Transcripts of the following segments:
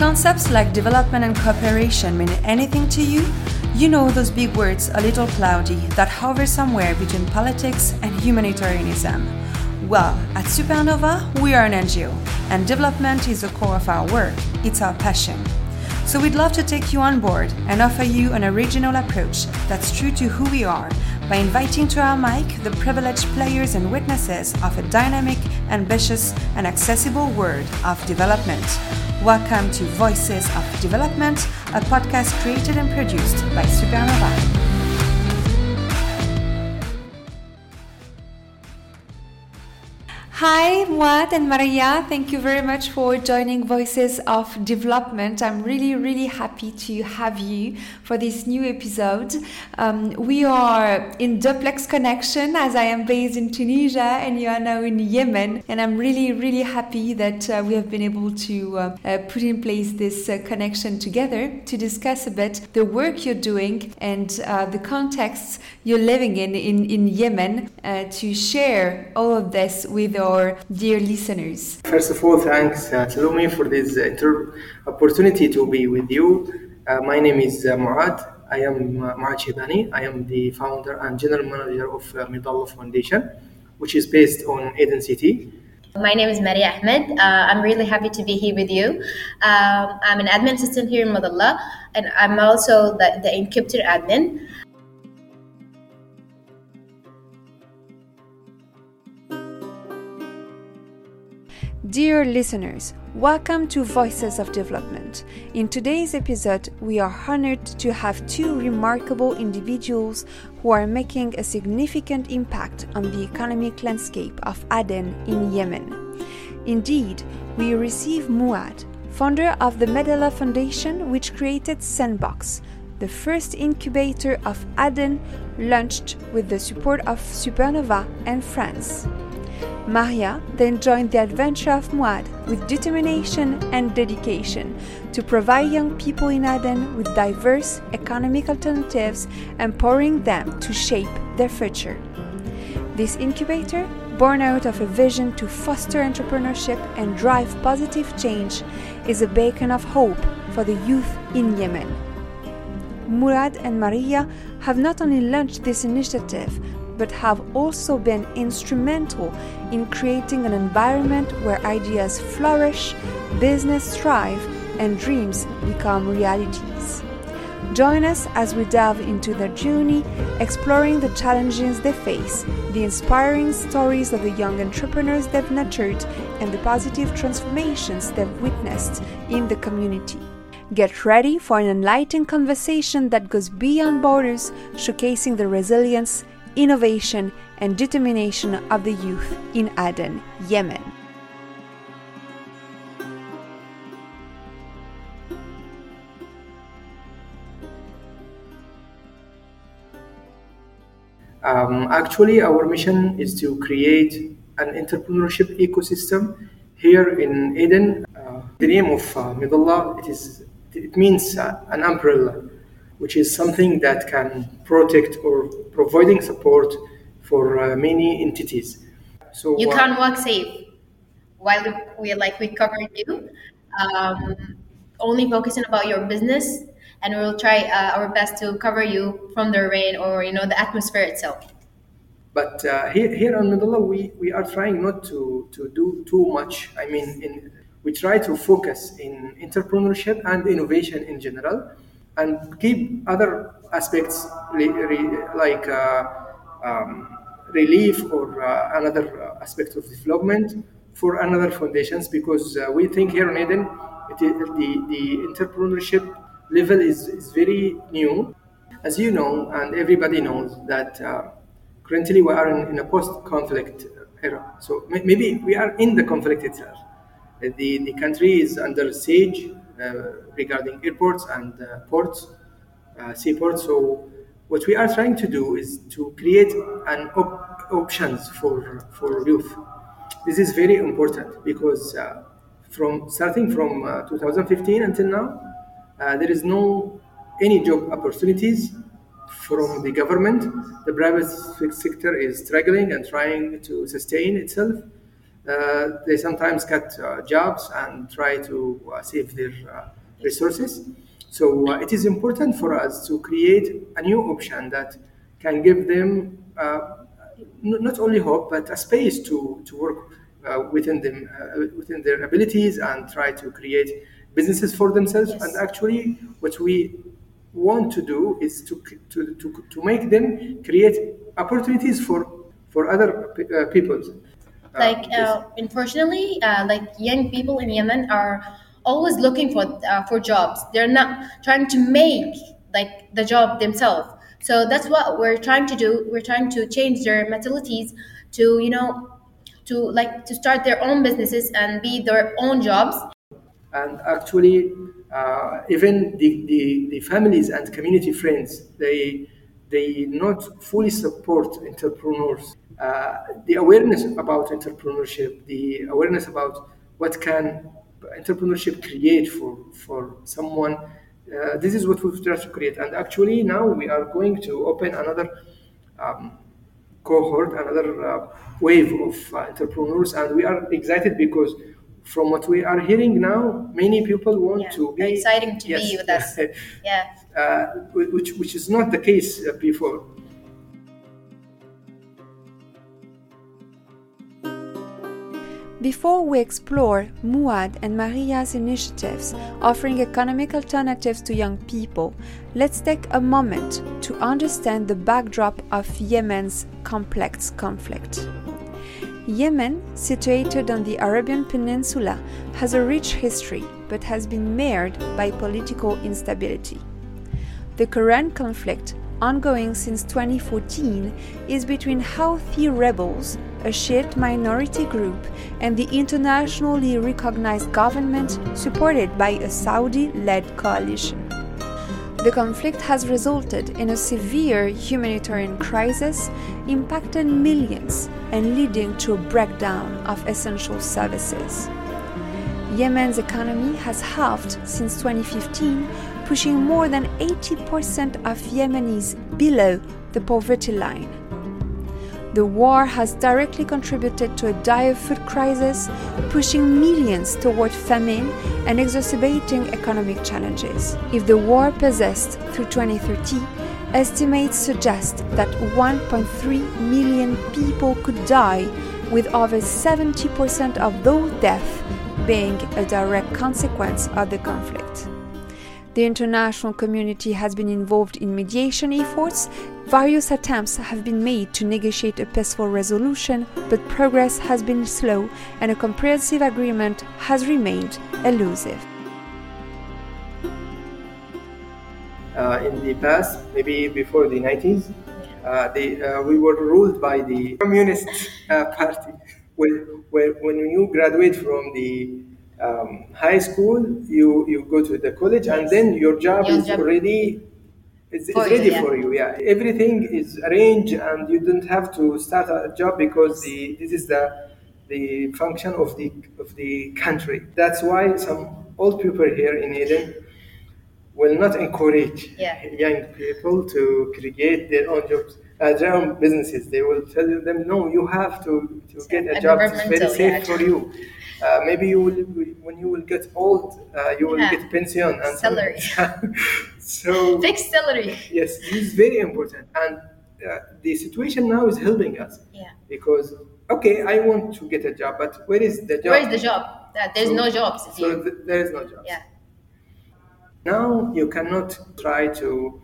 concepts like development and cooperation mean anything to you, you know those big words a little cloudy that hover somewhere between politics and humanitarianism. Well, at Supernova, we are an NGO, and development is the core of our work, it's our passion. So we'd love to take you on board and offer you an original approach that's true to who we are by inviting to our mic the privileged players and witnesses of a dynamic, ambitious, and accessible world of development. Welcome to Voices of Development, a podcast created and produced by Supernova. Hi, Mouad and Maria. Thank you very much for joining Voices of Development. I'm really, really happy to have you for this new episode. Um, we are in duplex connection as I am based in Tunisia and you are now in Yemen. And I'm really, really happy that uh, we have been able to uh, uh, put in place this uh, connection together to discuss a bit the work you're doing and uh, the context you're living in in, in Yemen uh, to share all of this with our our dear listeners? First of all, thanks, uh, Salome, for this inter- opportunity to be with you. Uh, my name is uh, Muad. I am uh, Muad Shibani. I am the founder and general manager of uh, Medalah Foundation, which is based on Aden City. My name is Maria Ahmed. Uh, I'm really happy to be here with you. Um, I'm an admin assistant here in Medalah, and I'm also the, the incubator admin. Dear listeners, welcome to Voices of Development. In today's episode, we are honored to have two remarkable individuals who are making a significant impact on the economic landscape of Aden in Yemen. Indeed, we receive Muad, founder of the Medalah Foundation, which created Sandbox, the first incubator of Aden launched with the support of Supernova and France. Maria then joined the adventure of Muad with determination and dedication to provide young people in Aden with diverse economic alternatives, empowering them to shape their future. This incubator, born out of a vision to foster entrepreneurship and drive positive change, is a beacon of hope for the youth in Yemen. Muad and Maria have not only launched this initiative, but have also been instrumental in creating an environment where ideas flourish, business thrive, and dreams become realities. Join us as we delve into their journey, exploring the challenges they face, the inspiring stories of the young entrepreneurs they've nurtured, and the positive transformations they've witnessed in the community. Get ready for an enlightening conversation that goes beyond borders, showcasing the resilience, innovation, and determination of the youth in Aden, Yemen. Um, actually, our mission is to create an entrepreneurship ecosystem here in Aden. Uh, the name of uh, Medalah, it is it means uh, an umbrella which is something that can protect or providing support for uh, many entities. So you uh, can work safe while we, like we covered you. Um, only focusing about your business, and we will try uh, our best to cover you from the rain or you know the atmosphere itself. But uh, here, here on Medalah, we, we are trying not to, to do too much. I mean, in, we try to focus in entrepreneurship and innovation in general and keep other aspects like uh, um, relief or uh, another aspect of development for another foundations because uh, we think here in Aden the, the entrepreneurship level is, is very new. As you know, and everybody knows that uh, currently we are in, in a post-conflict era. So maybe we are in the conflict itself. The, the country is under siege uh, regarding airports and uh, ports, uh, seaports. So what we are trying to do is to create an op- options for for youth. This is very important because from starting from 2015 until now, there is no any job opportunities from the government. The private sector is struggling and trying to sustain itself. Uh, they sometimes cut uh, jobs and try to uh, save their uh, resources. So uh, it is important for us to create a new option that can give them uh, n- not only hope but a space to, to work uh, within them uh, within their abilities and try to create businesses for themselves. Yes. And actually, what we want to do is to, to, to, to make them create opportunities for for other uh, people. Uh, like uh, unfortunately uh, like young people in yemen are always looking for uh, for jobs. They're not trying to make like the job themselves. So that's what we're trying to do. We're trying to change their mentalities to you know to like to start their own businesses and be their own jobs. And actually uh, even the, the, the families and community friends they they not fully support entrepreneurs uh, the awareness about entrepreneurship the awareness about what can entrepreneurship create for for someone uh, this is what we've tried to create and actually now we are going to open another um, cohort, another uh, wave of uh, entrepreneurs, and we are excited because from what we are hearing now, many people want Yeah, to be exciting to be with us. yeah uh, which which is not the case uh, before. Before we explore Muad and Maria's initiatives offering economic alternatives to young people, let's take a moment to understand the backdrop of Yemen's complex conflict. Yemen, situated on the Arabian Peninsula, has a rich history but has been marred by political instability. The current conflict, ongoing since 2014, is between Houthi rebels, a Shiite minority group, and the internationally recognized government supported by a Saudi led coalition. The conflict has resulted in a severe humanitarian crisis, impacting millions and leading to a breakdown of essential services. Yemen's economy has halved since 2015, pushing more than 80% of Yemenis below the poverty line. The war has directly contributed to a dire food crisis, pushing millions toward famine and exacerbating economic challenges. If the war persists through 2030, estimates suggest that 1.3 million people could die, with over 70% of those deaths being a direct consequence of the conflict. The international community has been involved in mediation efforts. Various attempts have been made to negotiate a peaceful resolution, but progress has been slow and a comprehensive agreement has remained elusive. uh, in the past, maybe before the 90s, uh, uh, we were ruled by the Communist uh, Party. When, when, when you graduate from the um, high school, you, you go to the college, and then your job Your is job- already it's, it's you, ready yeah. for you. Yeah, everything is arranged, and you don't have to start a job because the this is the the function of the of the country. That's why some old people here in Aden will not encourage Yeah. young people to create their own jobs, uh, their own businesses. They will tell them, no, you have to, to get a job that's very safe yeah. for you. Uh, maybe you will, when you will get old, uh, you will Yeah. get pension and Salary. so fixed salary yes, this is very important, and uh, the situation now is helping us yeah because okay, I want to get a job, but where is the job? where is the job Uh, there's So- no jobs So th- there is no job. yeah Now you cannot try to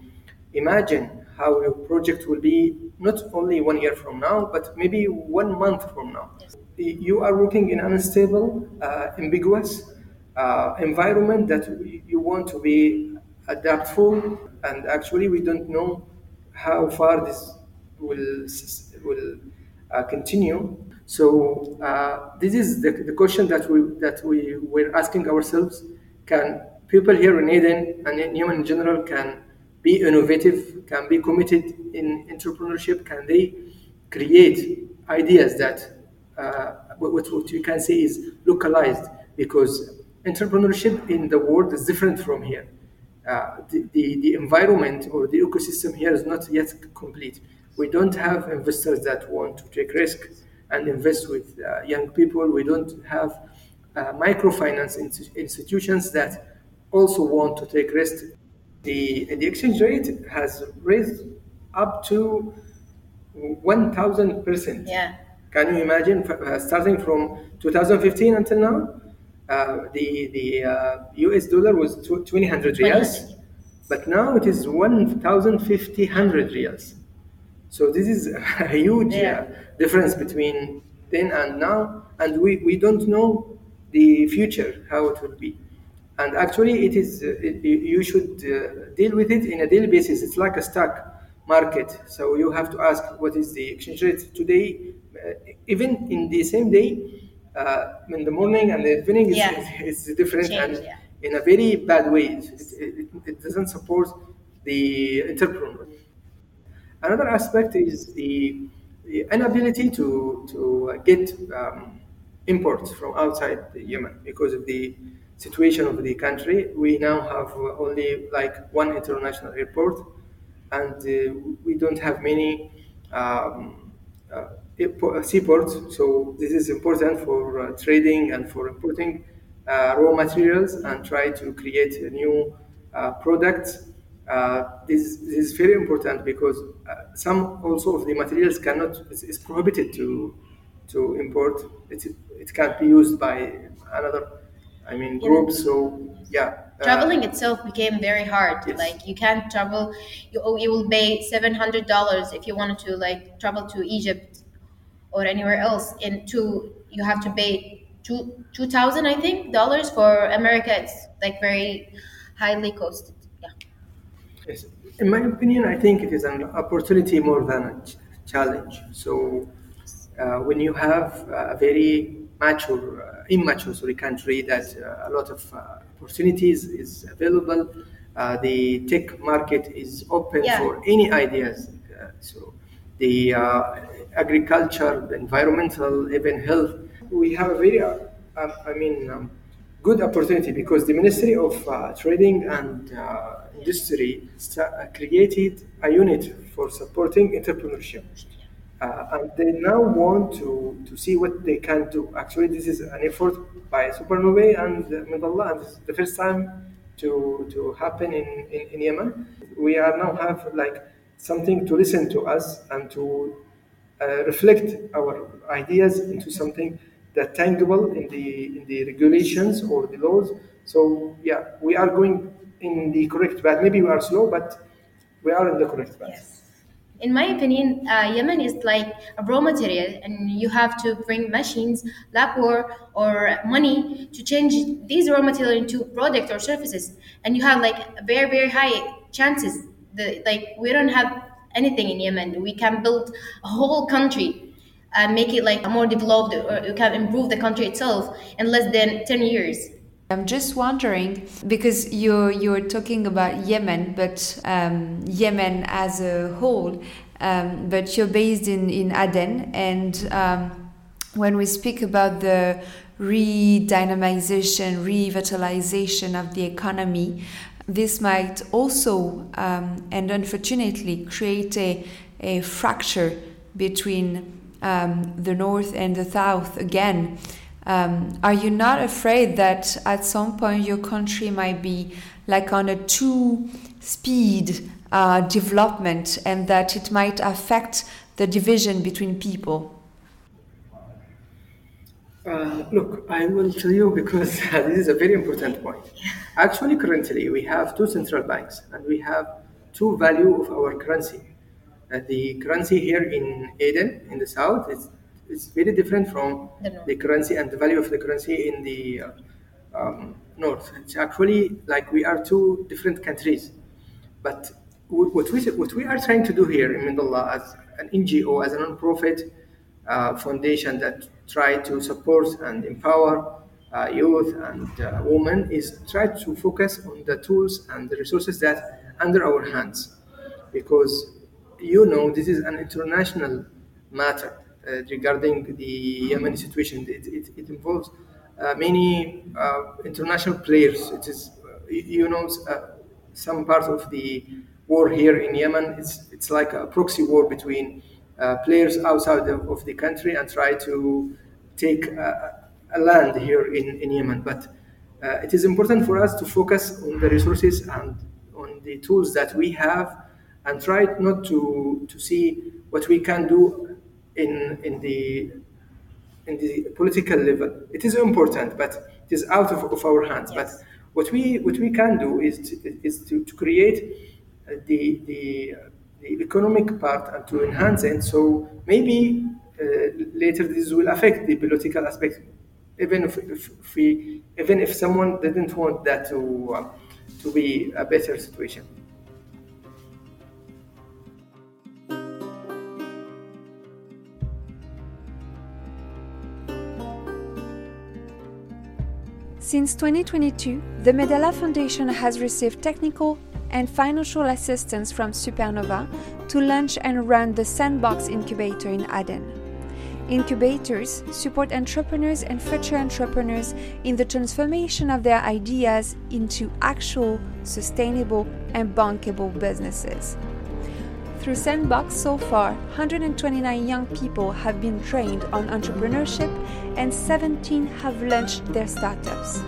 imagine how your project will be not only one year from now, but maybe one month from now. You are working in an unstable, uh, ambiguous uh, environment that you want to be adaptable, and actually we don't know how far this will will uh, continue. So uh, this is the, the question that we that we were asking ourselves: Can people here in Aden and in Yemen in general can be innovative? Can be committed in entrepreneurship? Can they create ideas that what, what what you can say is localized? Because entrepreneurship in the world is different from here uh, the, the, the environment or the ecosystem here is not yet complete. We don't have investors that want to take risk. and invest with uh, young people. We don't have uh, microfinance institutions that also want to take risk. The, the exchange rate has raised up to 1000%. Yeah. Can you imagine uh, starting from 2015 until now? Uh, the the uh, US dollar was 2000 riyals, but now it is 1050 reals. So this is a huge uh, Yeah. difference between then and now, and we, we don't know the future how it will be. And actually, it is uh, it, you should uh, deal with it in a daily basis. It's like a stock market, so you have to ask what is the exchange rate today. Uh, even in the same day, uh, in the morning and the evening, it's, Yeah. it's, it's different Change, and yeah. in a very bad way. It, it, it doesn't support the entrepreneur. Another aspect is the, the inability to, to uh, get um, imports from outside the Yemen because of the situation of the country. We now have only like one international airport, and uh, we don't have many um, uh, seaports. So this is important for uh, trading and for importing uh, raw materials and try to create a new uh, products. Uh, this, this is very important because uh, some also of the materials cannot it's, it's prohibited to to import. It, it can't be used by another, I mean, group. So yeah, uh, Traveling itself became very hard. Yes. Like you can't travel. You oh, you will pay seven hundred dollars if you wanted to like travel to Egypt or anywhere else. And two, you have to pay two two thousand I think dollars for America. It's like very highly costed. Yeah. Yes. In my opinion, I think it is an opportunity more than a ch- challenge. So, uh, when you have a very mature, uh, immature sorry, country that uh, a lot of uh, opportunities is available, uh, the tech market is open Yeah. for any ideas. Uh, so, the uh, agriculture, the environmental, even health, we have a very, uh, um, I mean, um, good opportunity because the Ministry of uh, Trading and uh, Industry uh, created a unit for supporting entrepreneurship. Uh, and they now want to, to see what they can do. Actually, this is an effort by Supernovae and uh, Medalah, and this is the first time to, to happen in, in, in Yemen. We are now have like something to listen to us and to uh, reflect our ideas into something that tangible in the in the regulations or the laws. So yeah, we are going in the correct path. Maybe we are slow, but we are in the correct path. In my opinion, uh, Yemen is like a raw material, and you have to bring machines, labor, or money to change these raw material into product or services. And you have like very very high chances. The like we don't have anything in Yemen. We can build a whole country and make it like more developed, or you can improve the country itself in less than ten years. I'm just wondering because you're you're talking about Yemen, but um, Yemen as a whole, um, but you're based in in Aden, and um, when we speak about the re-dynamization, revitalization of the economy, this might also um, and unfortunately create a, a fracture between um, the north and the south again. Um, are you not afraid that at some point your country might be like on a two speed uh, development and that it might affect the division between people? Uh, look, I will tell you because this is a very important point. Actually, currently we have two central banks and we have two value of our currency. Uh, the currency here in Aden, in the south, is is very different from The currency and the value of the currency in the uh, um, north. It's actually like we are two different countries. But wh- what we, what we are trying to do here in Medalah as an NGO, as a non-profit uh, foundation that try to support and empower uh, youth and uh, women is try to focus on the tools and the resources that under our hands because you know this is an international matter uh, regarding the Yemeni situation. It, it, it involves uh, many uh, international players. It is, uh, you know, some part of the war here in Yemen. It's it's like a proxy war between players outside of, of, the country and try to take a land here in, in Yemen. But uh, it is important for us to focus on the resources and on the tools that we have and try not to, to see what we can do in, in, the, in the political level. It is important, but it is out of, of our hands. Yes. But what we, what we can do is to, is to, to create the, the economic part and to enhance it. So maybe uh, later this will affect the political aspect even if, if, we, even if someone didn't want that to, uh, to be a better situation. Since 2022, the Medalah Foundation has received technical and financial assistance from Supernova to launch and run the Sandbox Incubator in Aden. Incubators support entrepreneurs and future entrepreneurs in the transformation of their ideas into actual, sustainable, and bankable businesses. Through Sandbox so far, 129 young people have been trained on entrepreneurship and 17 have launched their startups.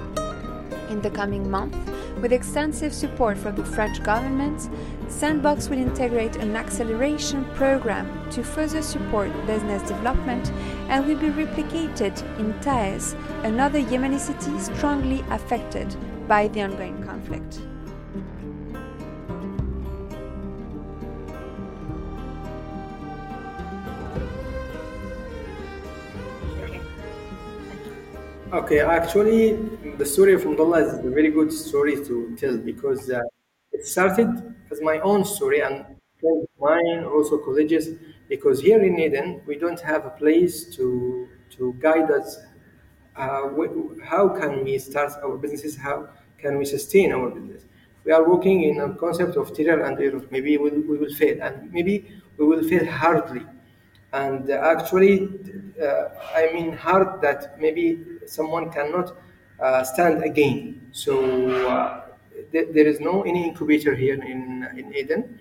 In the coming month, with extensive support from the French government, Sandbox will integrate an acceleration program to further support business development and will be replicated in Taiz, another Yemeni city strongly affected by the ongoing conflict. Okay, actually, the story of Medalah is a very good story to tell because uh, it started as my own story and mine, also colleges, because here in Aden, we don't have a place to, to guide us. Uh, how can we start our businesses? How can we sustain our business? We are working in a concept of trial and error. Maybe we will, we will fail, and maybe we will fail hardly and actually uh, i mean hard that maybe someone cannot stand again so uh, th- there is no any incubator here in in Aden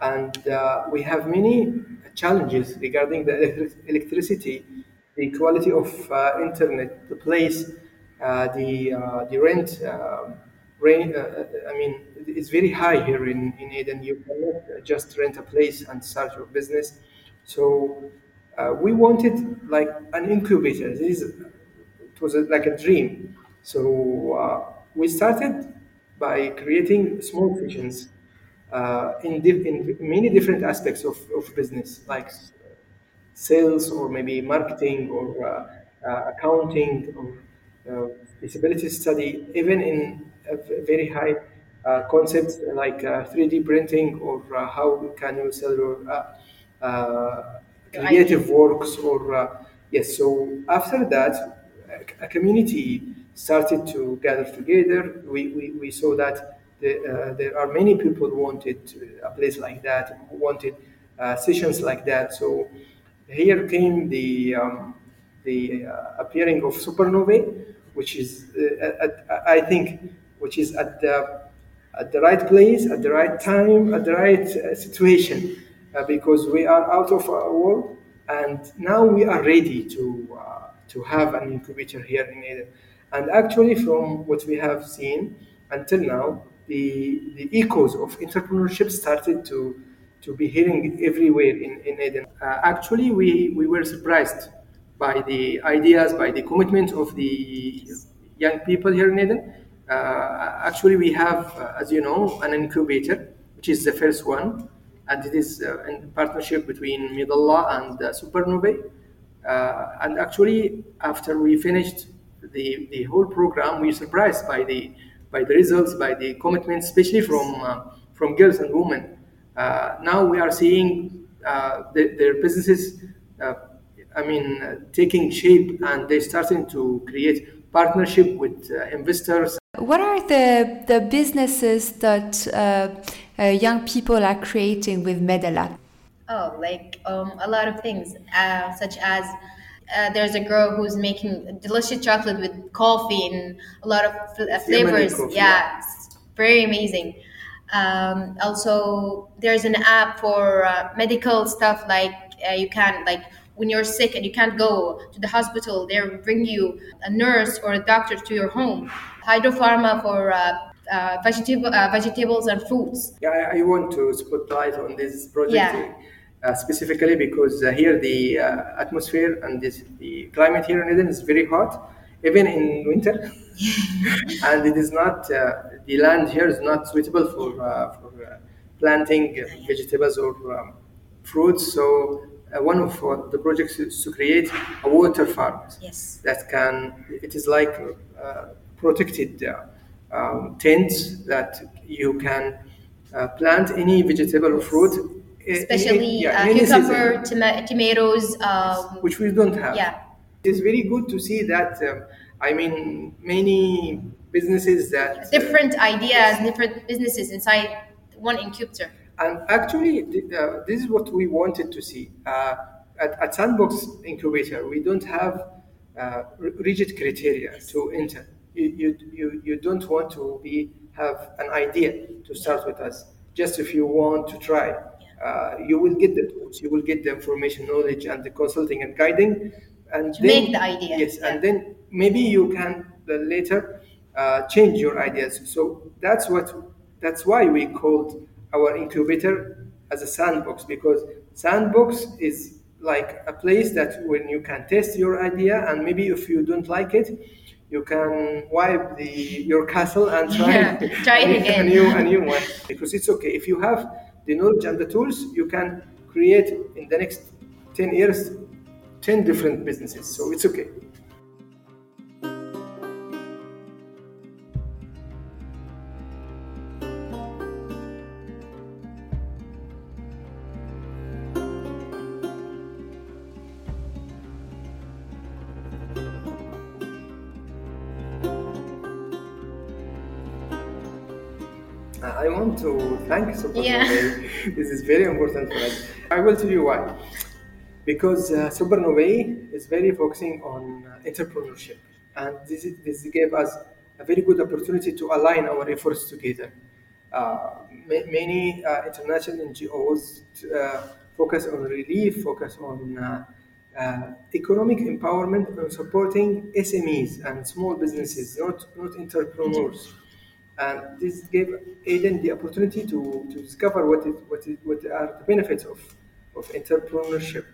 and uh, we have many challenges regarding the electricity the quality of uh, internet the place uh, the the rent Rain, I mean, it's very high here in, in Aden. You cannot just rent a place and start your business so uh, we wanted like an incubator. This it was a, like a dream. So uh, we started by creating small visions uh, in, in many different aspects of, of business, like sales or maybe marketing or uh, uh, accounting or uh, feasibility study, even in very high concepts like 3D printing or how can you sell your uh, creative works or uh, yes so after that a community started to gather together we, we, we saw that the, uh, there are many people wanted a place like that wanted uh, sessions like that so here came the um, the uh, appearing of supernovae which is uh, at, i think which is at the at the right place at the right time at the right situation uh, because we are out of our world and now we are ready to, uh, to have an incubator here in Aden. And actually, from what we have seen until now, the, the echoes of entrepreneurship started to, to be hearing everywhere in, in Aden. Uh, actually, we, we were surprised by the ideas, by the commitment of the young people here in Aden. Uh, actually, we have, uh, as you know, an incubator, which is the first one and it is uh, in partnership between Medalah and uh, Supernovae. Uh, and actually, after we finished the, the whole program, we were surprised by the by the results, by the commitment, especially from from girls and women. now we are seeing the, their businesses I mean, uh, taking shape and they're starting to create partnership with uh, investors. What are the, the businesses that uh, uh, young people are creating with Medalah? Oh, like um, a lot of things, uh, such as uh, there's a girl who's making delicious chocolate with coffee and a lot of uh, flavors. Coffee, yeah, it's very amazing. Um, also, there's an app for uh, medical stuff like uh, you can like when you're sick and you can't go to the hospital, they bring you a nurse or a doctor to your home. Hydropharma for uh, uh, vegetable, uh, vegetables and fruits. Yeah, I, I want to spotlight on this project Yeah. Uh, specifically because uh, here the uh, atmosphere and this, the climate here in Aden is very hot, even in winter, and it is not uh, the land here is not suitable for uh, for uh, planting vegetables or um, fruits. So uh, one of uh, the projects is to create a water farm Yes. that can it is like uh, protected uh, um, tents that you can uh, plant any vegetable or fruit Especially yeah, uh, cucumber, toma- tomatoes. Um, which we don't have yeah. it's very good to see that um, i mean many businesses that uh, different ideas, different businesses inside one incubator. And actually, uh, this is what we wanted to see. Uh, at, at Sandbox Incubator, we don't have uh, r- rigid criteria to enter. You, you, you, you don't want to be have an idea to start with us. Just if you want to try, uh, you will get the tools, you will get the information, knowledge, and the consulting and guiding. And To make the idea, Yes, yeah. and then maybe you can later uh, change your ideas. So that's what that's why we called our incubator as a sandbox because sandbox is like a place that when you can test your idea and maybe if you don't like it you can wipe the your castle and try, Yeah, try it a, again. new a new one because it's okay if you have the knowledge and the tools you can create in the next 10 years 10 different businesses. So it's okay I want to thank Super Yeah. This is very important for us. I will tell you why. Because uh, is very focusing on uh, entrepreneurship, and this, is, this gave us a very good opportunity to align our efforts together. Uh, ma- many uh, international NGOs uh, focus on relief, focus on uh, uh, economic empowerment, on supporting SMEs and small businesses, not not entrepreneurs and this gave Aden the opportunity to, to discover what, is, what, is, what are the benefits of, of entrepreneurship.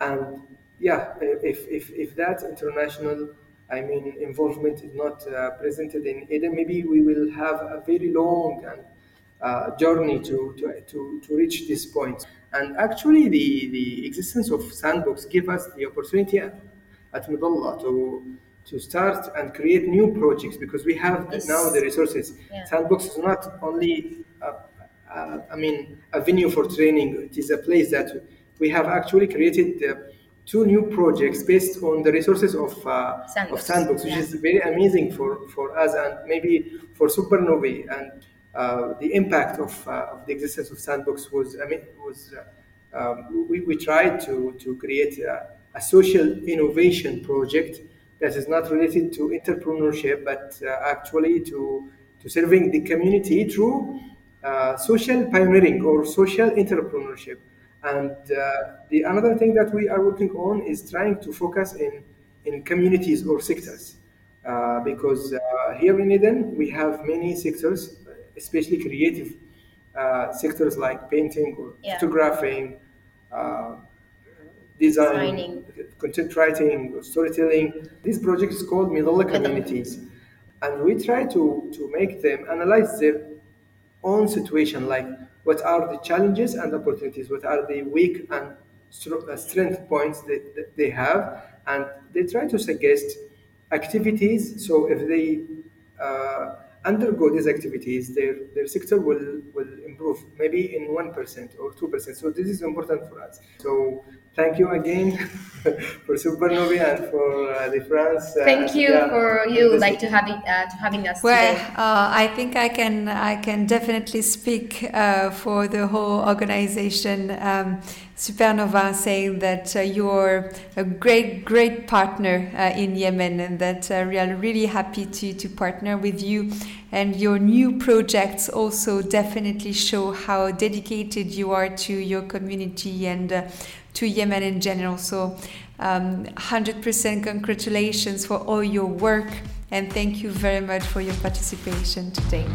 And yeah, if, if, if that international, I mean, involvement is not uh, presented in Aden, maybe we will have a very long and uh, journey to, to, to, to reach this point. And actually, the, the existence of Sandbox gave us the opportunity at, Medalah to, to start and create new projects because we have Yes. now the resources. Yeah. Sandbox is not only, a, a, I mean, a venue for training. It is a place that we have actually created uh, two new projects based on the resources of uh, Sandbox. of Sandbox, which Yeah. is very amazing for, for us and maybe for Supernovae. And uh, the impact of, uh, of the existence of Sandbox was, I mean, was uh, um, we, we tried to, to create a, a social innovation project that is not related to entrepreneurship, but uh, actually to, to serving the community through uh, social pioneering or social entrepreneurship. And uh, the another thing that we are working on is trying to focus in, in communities or sectors. Uh, because uh, here in Aden, we have many sectors, especially creative uh, sectors like painting or Yeah. photographing, uh, design, Designing. content writing, storytelling. This project is called Medalah Communities. And we try to, to make them analyze their own situation, like what are the challenges and opportunities, what are the weak and uh, strength points that, that they have, and they try to suggest activities. So if they uh, undergo these activities, their, their sector will, will improve, maybe in 1% or 2%. So this is important for us. So thank you again for Supernovae and for uh, the France. uh, Thank you yeah, for you this- like to having uh, to having us Well, today. uh, I think I can I can definitely speak uh, for the whole organization, um, Supernova, saying that uh, you're a great great partner uh, in Yemen, and that uh, we are really happy to to partner with you. And your new projects also definitely show how dedicated you are to your community and uh, to Yemen in general. So, um, 100% congratulations for all your work and thank you very much for your participation today.